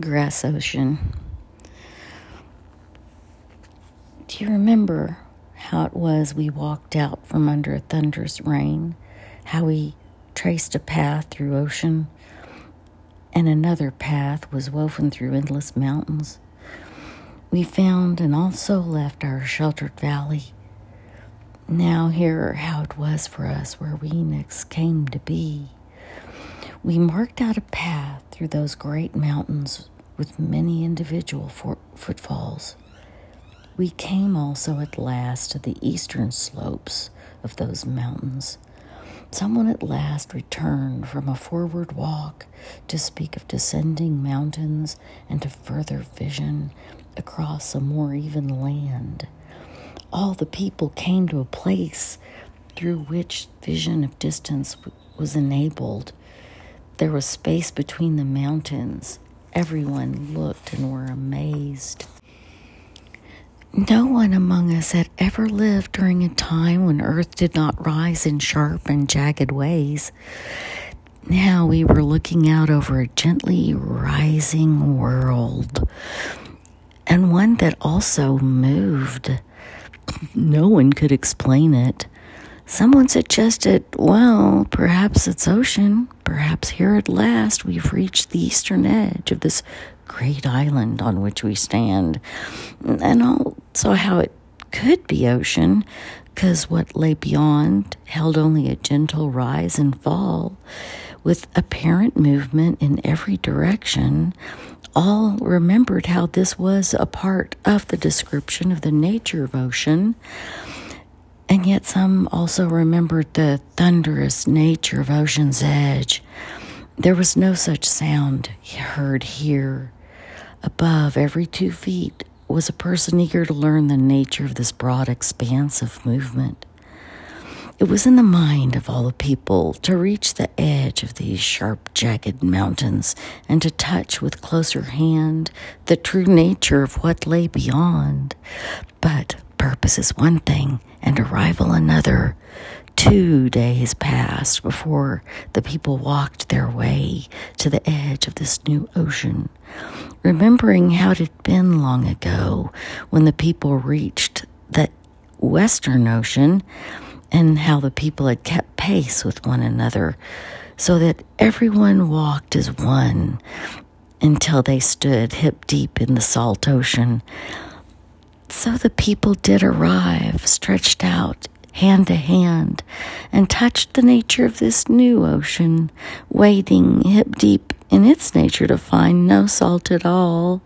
grass ocean. Do you remember how it was we walked out from under a thunderous rain? How we traced a path through ocean, and another path was woven through endless mountains? We found and also left our sheltered valley. Now, hear how it was for us where we next came to be. We marked out a path through those great mountains with many individual for- footfalls. We came also at last to the eastern slopes of those mountains. Someone at last returned from a forward walk to speak of descending mountains and of further vision across a more even land. All the people came to a place through which vision of distance was enabled there was space between the mountains. Everyone looked and were amazed. No one among us had ever lived during a time when earth did not rise in sharp and jagged ways. Now we were looking out over a gently rising world, and one that also moved. No one could explain it. Someone suggested, well, perhaps it's ocean. Perhaps here at last we've reached the eastern edge of this great island on which we stand. And also how it could be ocean, because what lay beyond held only a gentle rise and fall with apparent movement in every direction. All remembered how this was a part of the description of the nature of ocean and yet some also remembered the thunderous nature of Ocean's Edge. There was no such sound heard here. Above every two feet was a person eager to learn the nature of this broad expanse of movement. It was in the mind of all the people to reach the edge of these sharp, jagged mountains and to touch with closer hand the true nature of what lay beyond. But purpose is one thing and arrival another. Two days passed before the people walked their way to the edge of this new ocean, remembering how it had been long ago when the people reached the Western Ocean and how the people had kept pace with one another so that everyone walked as one until they stood hip deep in the salt ocean so the people did arrive, stretched out hand to hand, and touched the nature of this new ocean, wading hip deep in its nature to find no salt at all.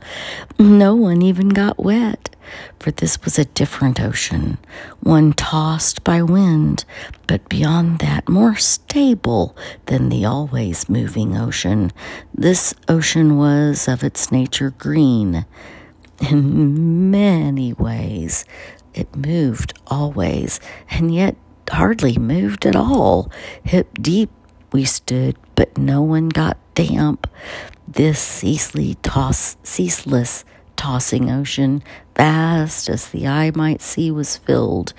No one even got wet, for this was a different ocean, one tossed by wind, but beyond that more stable than the always moving ocean. This ocean was of its nature green in many ways. It moved always, and yet hardly moved at all. Hip deep we stood, but no one got damp. This ceaseless, toss, ceaseless tossing ocean, vast as the eye might see, was filled,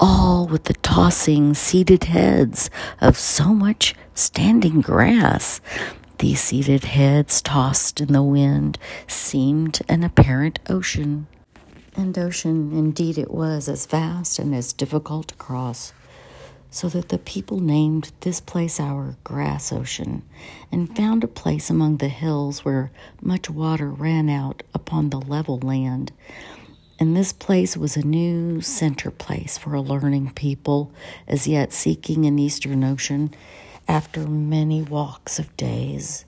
all with the tossing, seeded heads of so much standing grass. These seeded heads tossed in the wind seemed an apparent ocean. And ocean indeed it was, as vast and as difficult to cross, so that the people named this place our grass ocean, and found a place among the hills where much water ran out upon the level land. And this place was a new center place for a learning people, as yet seeking an eastern ocean after many walks of days.